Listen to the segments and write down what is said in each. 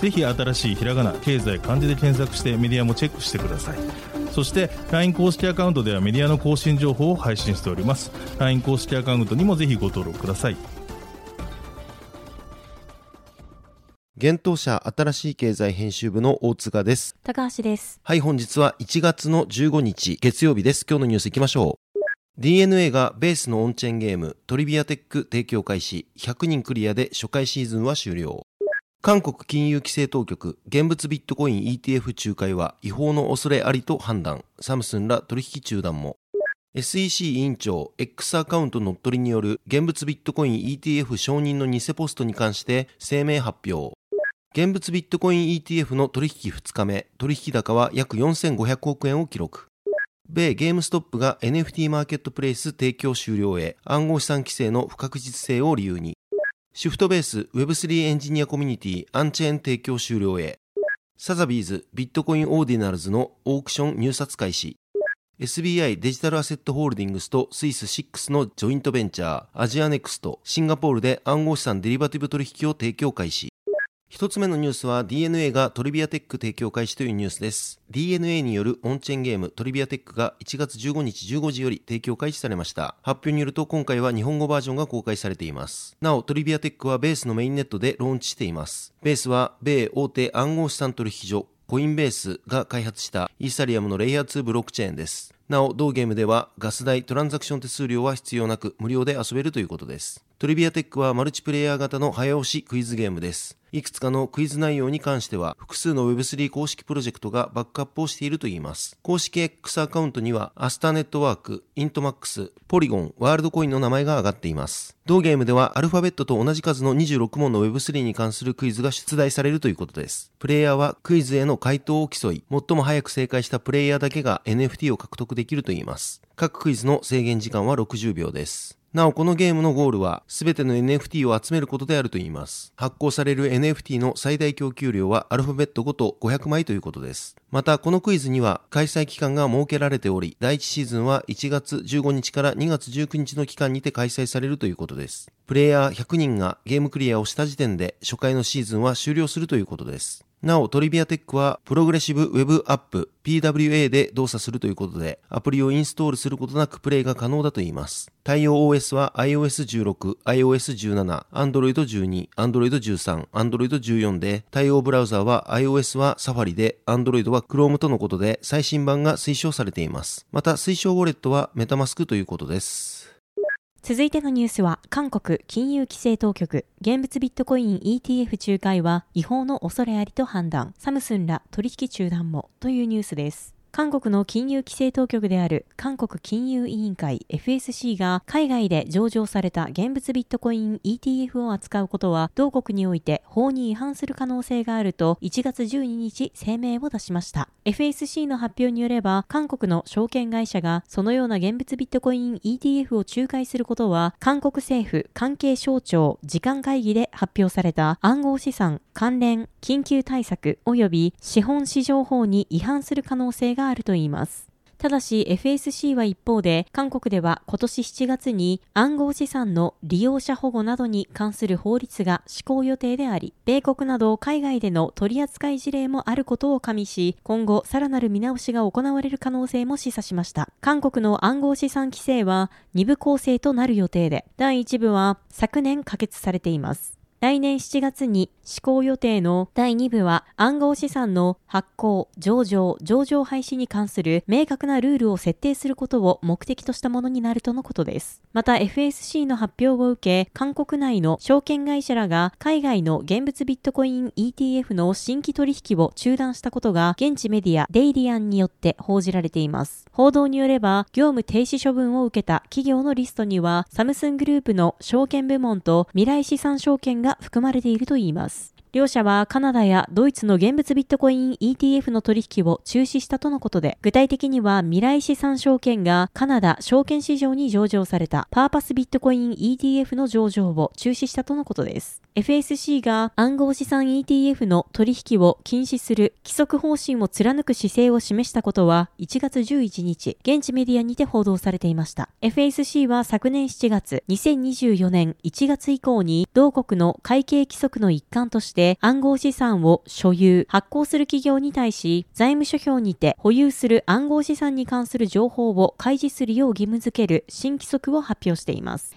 ぜひ新しいひらがな経済漢字で検索してメディアもチェックしてくださいそして LINE 公式アカウントではメディアの更新情報を配信しております LINE 公式アカウントにもぜひご登録ください現当社新しい経済編集部の大塚です。高橋です。はい、本日は1月の15日月曜日です。今日のニュース行きましょう。DNA がベースのオンチェーンゲームトリビアテック提供開始100人クリアで初回シーズンは終了。韓国金融規制当局、現物ビットコイン ETF 仲介は違法の恐れありと判断。サムスンら取引中断も。SEC 委員長 X アカウント乗っ取りによる現物ビットコイン ETF 承認の偽ポストに関して声明発表。現物ビットコイン ETF の取引2日目、取引高は約4500億円を記録。米ゲームストップが NFT マーケットプレイス提供終了へ暗号資産規制の不確実性を理由に。シフトベース Web3 エンジニアコミュニティアンチェーン提供終了へ。サザビーズビットコインオーディナルズのオークション入札開始。SBI デジタルアセットホールディングスとスイス SIX のジョイントベンチャーアジアネクストシンガポールで暗号資産デリバティブ取引を提供開始。一つ目のニュースは DNA がトリビアテック提供開始というニュースです。DNA によるオンチェーンゲームトリビアテックが1月15日15時より提供開始されました。発表によると今回は日本語バージョンが公開されています。なお trivia.tech はベースのメインネットでローンチしています。ベースは米大手暗号資産取引所コインベースが開発したイーサリアムのレイヤー2ブロックチェーンです。なお、同ゲームではガス代、トランザクション手数料は必要なく無料で遊べるということです。 trivia.tech はマルチプレイヤー型の早押しクイズゲームです。いくつかのクイズ内容に関しては複数の Web3 公式プロジェクトがバックアップをしているといいます。公式 X アカウントにはアスターネットワーク、イントマックス、ポリゴン、ワールドコインの名前が挙がっています。同ゲームではアルファベットと同じ数の26問の Web3 に関するクイズが出題されるということです。プレイヤーはクイズへの回答を競い、最も早く正解したプレイヤーだけが NFT を獲得できるといいます。各クイズの制限時間は60秒です。なお、このゲームのゴールは、すべての NFT を集めることであるといいます。発行される NFT の最大供給量はアルファベットごと500枚ということです。また、このクイズには開催期間が設けられており、第1シーズンは1月15日から2月19日の期間にて開催されるということです。プレイヤー100人がゲームクリアをした時点で、初回のシーズンは終了するということです。なお、トリビアテックは、プログレッシブウェブアップ PWA で動作するということで、アプリをインストールすることなくプレイが可能だといいます。対応 OS は iOS16、iOS17、Android 12、Android 13、Android 14で、対応ブラウザは iOS は Safari で、Android は Chrome とのことで、最新版が推奨されています。また、推奨ウォレットは MetaMask ということです。続いてのニュースは、韓国金融規制当局、現物ビットコイン ETF 仲介は違法の恐れありと判断、サムスンら取引中断もというニュースです。韓国の金融規制当局である韓国金融委員会 FSC が海外で上場された現物ビットコイン ETF を扱うことは同国において法に違反する可能性があると1月12日声明を出しました。FSC の発表によれば韓国の証券会社がそのような現物ビットコイン ETF を仲介することは韓国政府関係省庁時間会議で発表された暗号資産関連緊急対策及び資本市場法に違反する可能性があるといいます。ただし FSC は一方で韓国では今年7月に暗号資産の利用者保護などに関する法律が施行予定であり米国など海外での取り扱い事例もあることを加味し今後さらなる見直しが行われる可能性も示唆しました韓国の暗号資産規制は2部構成となる予定で第1部は昨年可決されています来年7月に施行予定の第2部は暗号資産の発行、上場、上場廃止に関する明確なルールを設定することを目的としたものになるとのことです。また FSC の発表を受け、韓国内の証券会社らが海外の現物ビットコイン ETF の新規取引を中断したことが現地メディアデイリアンによって報じられています。報道によれば、業務停止処分を受けた企業のリストには、サムスングループの証券部門と未来資産証券が含まれているといいます。両社はカナダやドイツの現物ビットコイン ETF の取引を中止したとのことで、具体的には未来資産証券がカナダ証券市場に上場されたパーパスビットコイン ETF の上場を中止したとのことです。FSC が暗号資産 ETF の取引を禁止する規則方針を貫く姿勢を示したことは1月11日、現地メディアにて報道されていました。FSC は昨年7月、2024年1月以降に同国の会計規則の一環として暗号資産を所有、発行する企業に対し財務諸表にて保有する暗号資産に関する情報を開示するよう義務付ける新規則を発表しています。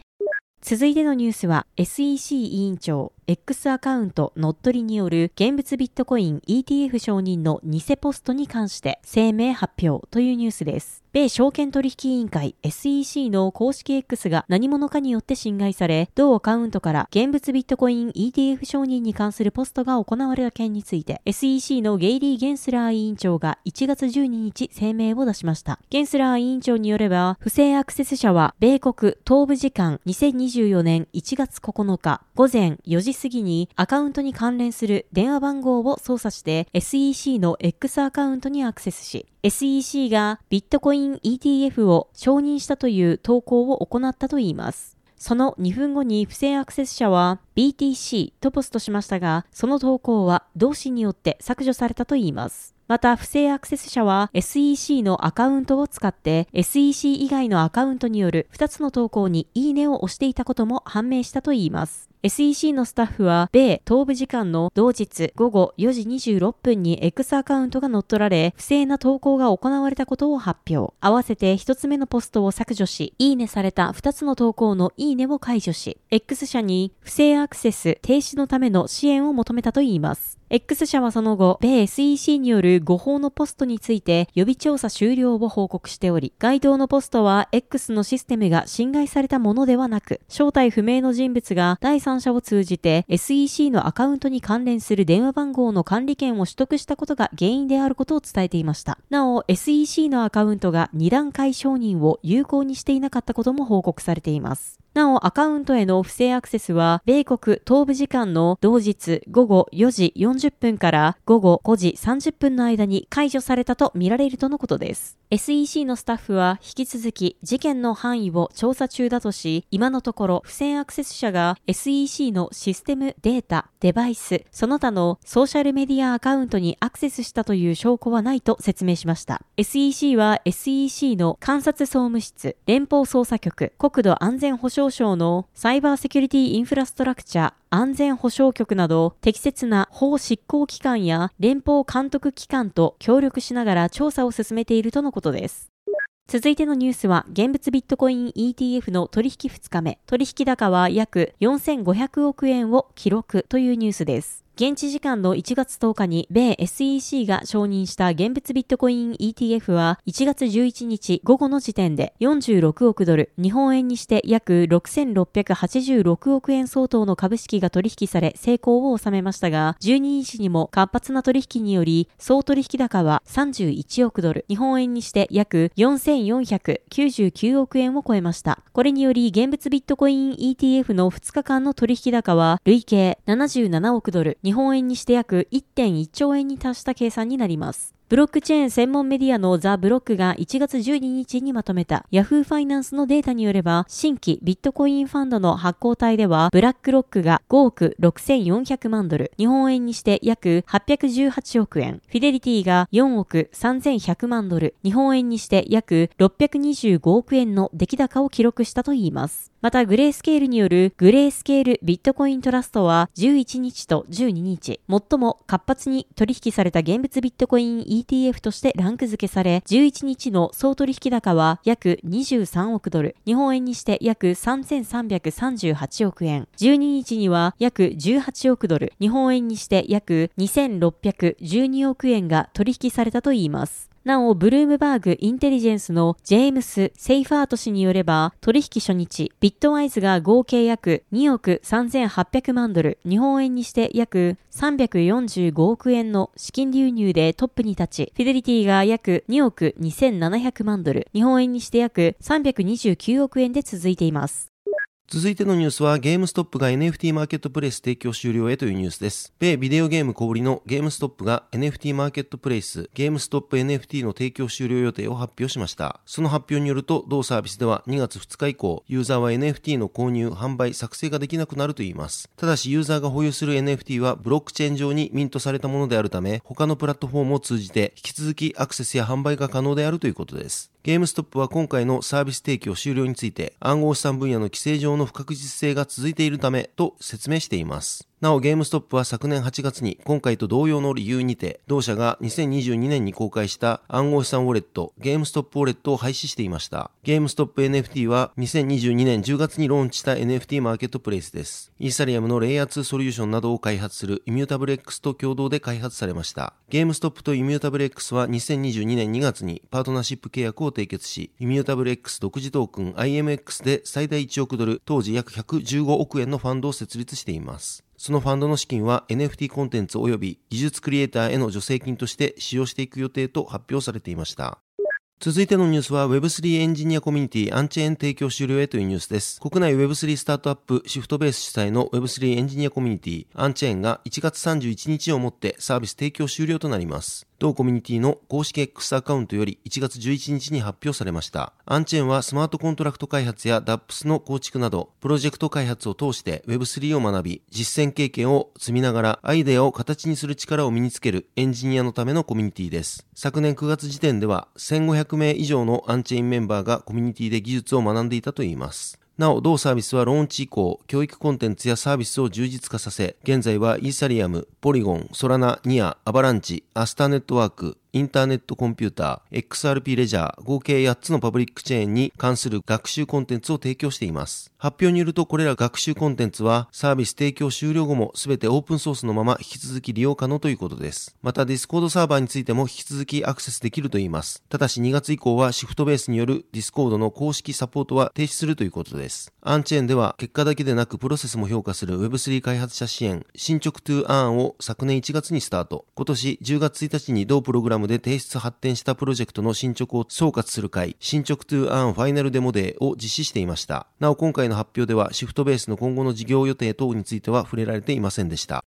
続いてのニュースは SEC 委員長 X アカウント乗っ取りによる現物ビットコイン ETF 承認の偽ポストに関して声明発表というニュースです。米証券取引委員会 SEC の公式 X が何者かによって侵害され、同アカウントから現物ビットコイン ETF 承認に関するポストが行われた件について、SEC のゲイリー・ゲンスラー委員長が1月12日声明を出しました。ゲンスラー委員長によれば、不正アクセス者は米国東部時間2024年1月9日午前4時過ぎにアカウントに関連する電話番号を操作して SEC の X アカウントにアクセスし、SEC がビットコイン ETF を承認したという投稿を行ったといいます。その2分後に不正アクセス者は BTC とポストしましたが、その投稿は同氏によって削除されたといいます。また、不正アクセス者は SEC のアカウントを使って SEC 以外のアカウントによる2つの投稿にいいねを押していたことも判明したといいます。SEC のスタッフは、米東部時間の同日午後4時26分に X アカウントが乗っ取られ、不正な投稿が行われたことを発表。合わせて1つ目のポストを削除し、いいねされた2つの投稿のいいねを解除し、X 社に不正アクセス停止のための支援を求めたといいます。X 社はその後、米 SEC による誤報のポストについて予備調査終了を報告しており、該当のポストは X のシステムが侵害されたものではなく、正体不明の人物が第産者を通じて SEC のアカウントに関連する電話番号の管理権を取得したことが原因であることを伝えていました。なお、SEC のアカウントが2段階承認を有効にしていなかったことも報告されています。なお、アカウントへの不正アクセスは、米国東部時間の同日午後4時40分から午後5時30分の間に解除されたとみられるとのことです。SEC のスタッフは引き続き事件の範囲を調査中だとし、今のところ不正アクセス者が SEC のシステム、データ、デバイス、その他のソーシャルメディアアカウントにアクセスしたという証拠はないと説明しました。SEC は SEC の監察総務室、連邦捜査局、国土安全保障省のサイバーセキュリティインフラストラクチャ、安全保障局など適切な法執行機関や連邦監督機関と協力しながら調査を進めているとのことです。続いてのニュースは、現物ビットコイン ETF の取引2日目、取引高は約4500億円を記録というニュースです。現地時間の1月10日に米 SEC が承認した現物ビットコイン ETF は1月11日午後の時点で46億ドル、日本円にして約6686億円相当の株式が取引され成功を収めましたが、12日にも活発な取引により総取引高は31億ドル、日本円にして約4499億円を超えました。これにより現物ビットコイン ETF の2日間の取引高は累計77億ドル、日本円にして約1.1兆円に達した計算になります。ブロックチェーン専門メディアのザ・ブロックが1月12日にまとめた Yahoo ファイナンスのデータによれば、新規ビットコインファンドの発行体では、ブラックロックが5億6400万ドル、日本円にして約818億円、フィデリティが4億3100万ドル、日本円にして約625億円の出来高を記録したといいます。また、グレースケールによるグレースケールビットコイントラストは11日と12日、最も活発に取引された現物ビットコイン ETF としてランク付けされ、11日の総取引高は約23億ドル、日本円にして約3338億円、12日には約18億ドル、日本円にして約2612億円が取引されたといいます。なお、ブルームバーグインテリジェンスのジェームス・セイファート氏によれば、取引初日、ビットワイズが合計約2億3800万ドル、日本円にして約345億円の資金流入でトップに立ち、フィデリティが約2億2700万ドル、日本円にして約329億円で続いています。続いてのニュースはゲームストップが NFT マーケットプレイス提供終了へというニュースです。米ビデオゲーム小売りのゲームストップが NFT マーケットプレイスゲームストップ NFT の提供終了予定を発表しました。その発表によると同サービスでは2月2日以降ユーザーは NFT の購入、販売、作成ができなくなるといいます。ただしユーザーが保有する NFT はブロックチェーン上にミントされたものであるため他のプラットフォームを通じて引き続きアクセスや販売が可能であるということです。ゲームストップは今回のサービス提供終了について暗号資産分野の規制上のの不確実性が続いているためと説明しています。なおゲームストップは昨年8月に今回と同様の理由にて同社が2022年に公開した暗号資産ウォレットゲームストップウォレットを廃止していました。ゲームストップ NFT は2022年10月にローンチした NFT マーケットプレイスです。イーサリアムのレイヤー2ソリューションなどを開発するイミュータブル X と共同で開発されました。ゲームストップとイミュータブル X は2022年2月にパートナーシップ契約を締結し、イミュータブル X 独自トークン IMX で最大1億ドル、当時約115億円のファンドを設立しています。そのファンドの資金は NFT コンテンツ及び技術クリエイターへの助成金として使用していく予定と発表されていました。続いてのニュースは Web3 エンジニアコミュニティ UNCHAIN 提供終了へというニュースです。国内 Web3 スタートアップシフトベース主催の Web3 エンジニアコミュニティ UNCHAIN が1月31日をもってサービス提供終了となります。同コミュニティの公式 X アカウントより1月11日に発表されました。 UNCHAIN はスマートコントラクト開発や DApps の構築など、プロジェクト開発を通して Web3 を学び、実践経験を積みながらアイデアを形にする力を身につけるエンジニアのためのコミュニティです。昨年9月時点では1500名以上の UNCHAIN メンバーがコミュニティで技術を学んでいたといいます。なお、同サービスはローンチ以降、教育コンテンツやサービスを充実化させ、現在はイーサリアム、ポリゴン、ソラナ、ニア、アバランチ、アスターネットワーク、インターネットコンピューター、XRP レジャー、合計8つのパブリックチェーンに関する学習コンテンツを提供しています。発表によるとこれら学習コンテンツはサービス提供終了後も全てオープンソースのまま引き続き利用可能ということです。また Discord サーバーについても引き続きアクセスできるといいます。ただし2月以降はシフトベースによる Discord の公式サポートは停止するということです。 UNCHAIN では結果だけでなくプロセスも評価する Web3 開発者支援、進捗 to Earn を昨年1月にスタート。今年10月1日に同プログラムで提出発展したプロジェクトの進捗を総括する会、進捗 to Earn Final Demo Day を実施していました。なお今回の発表ではシフトベースの今後の事業予定等については触れられていませんでした。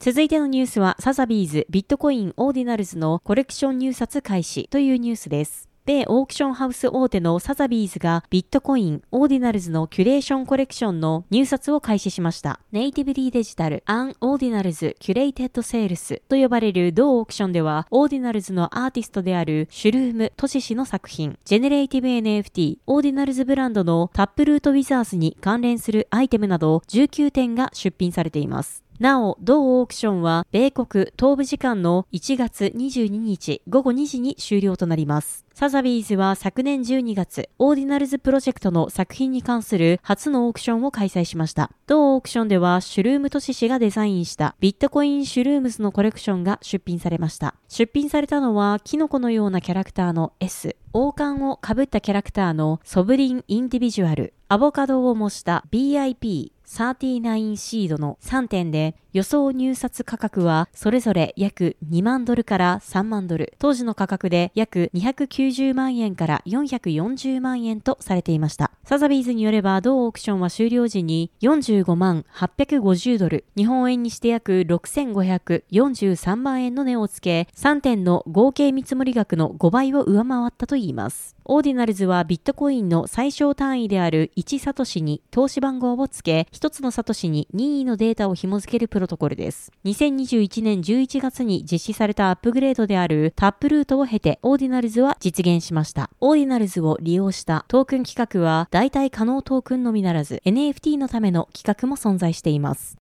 続いてのニュースは、サザビーズ、ビットコイン、オーディナルズのコレクション入札開始というニュースです。米オークションハウス大手のサザビーズがビットコイン、オーディナルズのキュレーションコレクションの入札を開始しました。 Natively Digital、An Ordinals Curated Sales と呼ばれる同オークションでは、オーディナルズのアーティストであるシュルーム・トシシの作品、ジェネレイティブ NFT、オーディナルズブランドのタップルートウィザーズに関連するアイテムなど19点が出品されています。なお、同オークションは、米国東部時間の1月22日午後2時に終了となります。サザビーズは昨年12月、オーディナルズプロジェクトの作品に関する初のオークションを開催しました。同オークションでは、シュルームトシ氏がデザインしたビットコインシュルームズのコレクションが出品されました。出品されたのは、キノコのようなキャラクターの S、王冠をかぶったキャラクターのソブリン・インディビジュアル、アボカドを模した BIP、39シードの3点で予想入札価格はそれぞれ約2万ドルから3万ドル、当時の価格で約290万円から440万円とされていました。サザビーズによれば同オークションは終了時に45万850ドル、日本円にして約6543万円の値をつけ、3点の合計見積もり額の5倍を上回ったといいます。オーディナルズはビットコインの最小単位である1サトシに通し番号をつけ、1つのサトシに任意のデータを紐付けるプロトコルです。2021年11月に実施されたアップグレードであるタップルートを経て、オーディナルズは実現しました。オーディナルズを利用したトークン企画は、代替可能トークンのみならず、NFT のための企画も存在しています。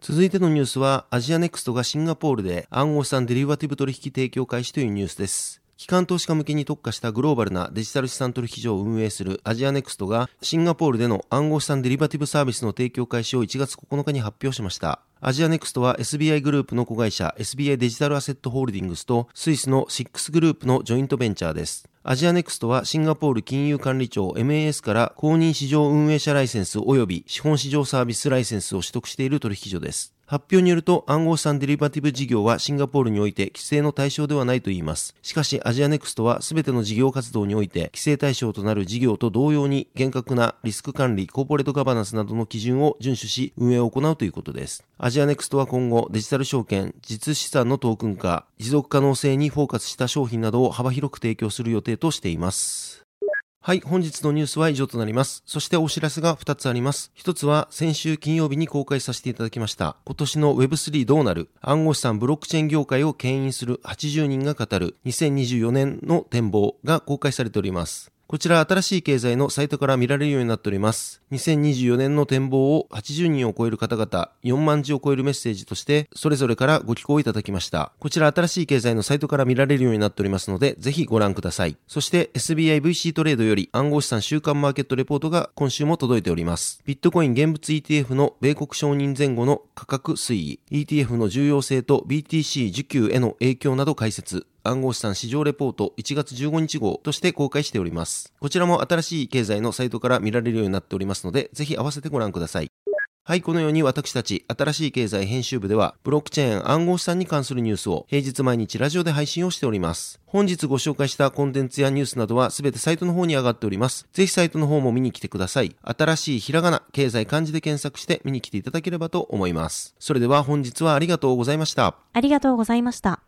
続いてのニュースは、アジアネクストがシンガポールで暗号資産デリバティブ取引提供開始というニュースです。機関投資家向けに特化したグローバルなデジタル資産取引所を運営するアジアネクストがシンガポールでの暗号資産デリバティブサービスの提供開始を1月9日に発表しました。アジアネクストは SBI グループの子会社 SBI デジタルアセットホールディングスとスイスのシックスグループのジョイントベンチャーです。アジアネクストはシンガポール金融管理庁 MAS から公認市場運営者ライセンス及び資本市場サービスライセンスを取得している取引所です。発表によると暗号資産デリバティブ事業はシンガポールにおいて規制の対象ではないといいます。しかしアジアネクストは全ての事業活動において規制対象となる事業と同様に厳格なリスク管理、コーポレートガバナンスなどの基準を遵守し運営を行うということです。アジアネクストは今後デジタル証券、実資産のトークン化、持続可能性にフォーカスした商品などを幅広く提供する予定としています。はい、本日のニュースは以上となります。そしてお知らせが2つあります。1つは先週金曜日に公開させていただきました。今年の Web3 どうなる暗号資産ブロックチェーン業界を牽引する80人が語る2024年の展望が公開されております。こちら新しい経済のサイトから見られるようになっております。2024年の展望を80人を超える方々、4万字を超えるメッセージとして、それぞれからご寄稿いただきました。こちら新しい経済のサイトから見られるようになっておりますので、ぜひご覧ください。そして SBIVC トレードより暗号資産週間マーケットレポートが今週も届いております。ビットコイン現物 ETF の米国承認前後の価格推移、ETF の重要性と BTC 受給への影響など解説、暗号資産市場レポート1月15日号として公開しております。こちらも新しい経済のサイトから見られるようになっておりますので、ぜひ合わせてご覧ください。はい、このように私たち、新しい経済編集部では、ブロックチェーン暗号資産に関するニュースを平日毎日ラジオで配信をしております。本日ご紹介したコンテンツやニュースなどはすべてサイトの方に上がっております。ぜひサイトの方も見に来てください。新しいひらがな、経済漢字で検索して見に来ていただければと思います。それでは本日はありがとうございました。ありがとうございました。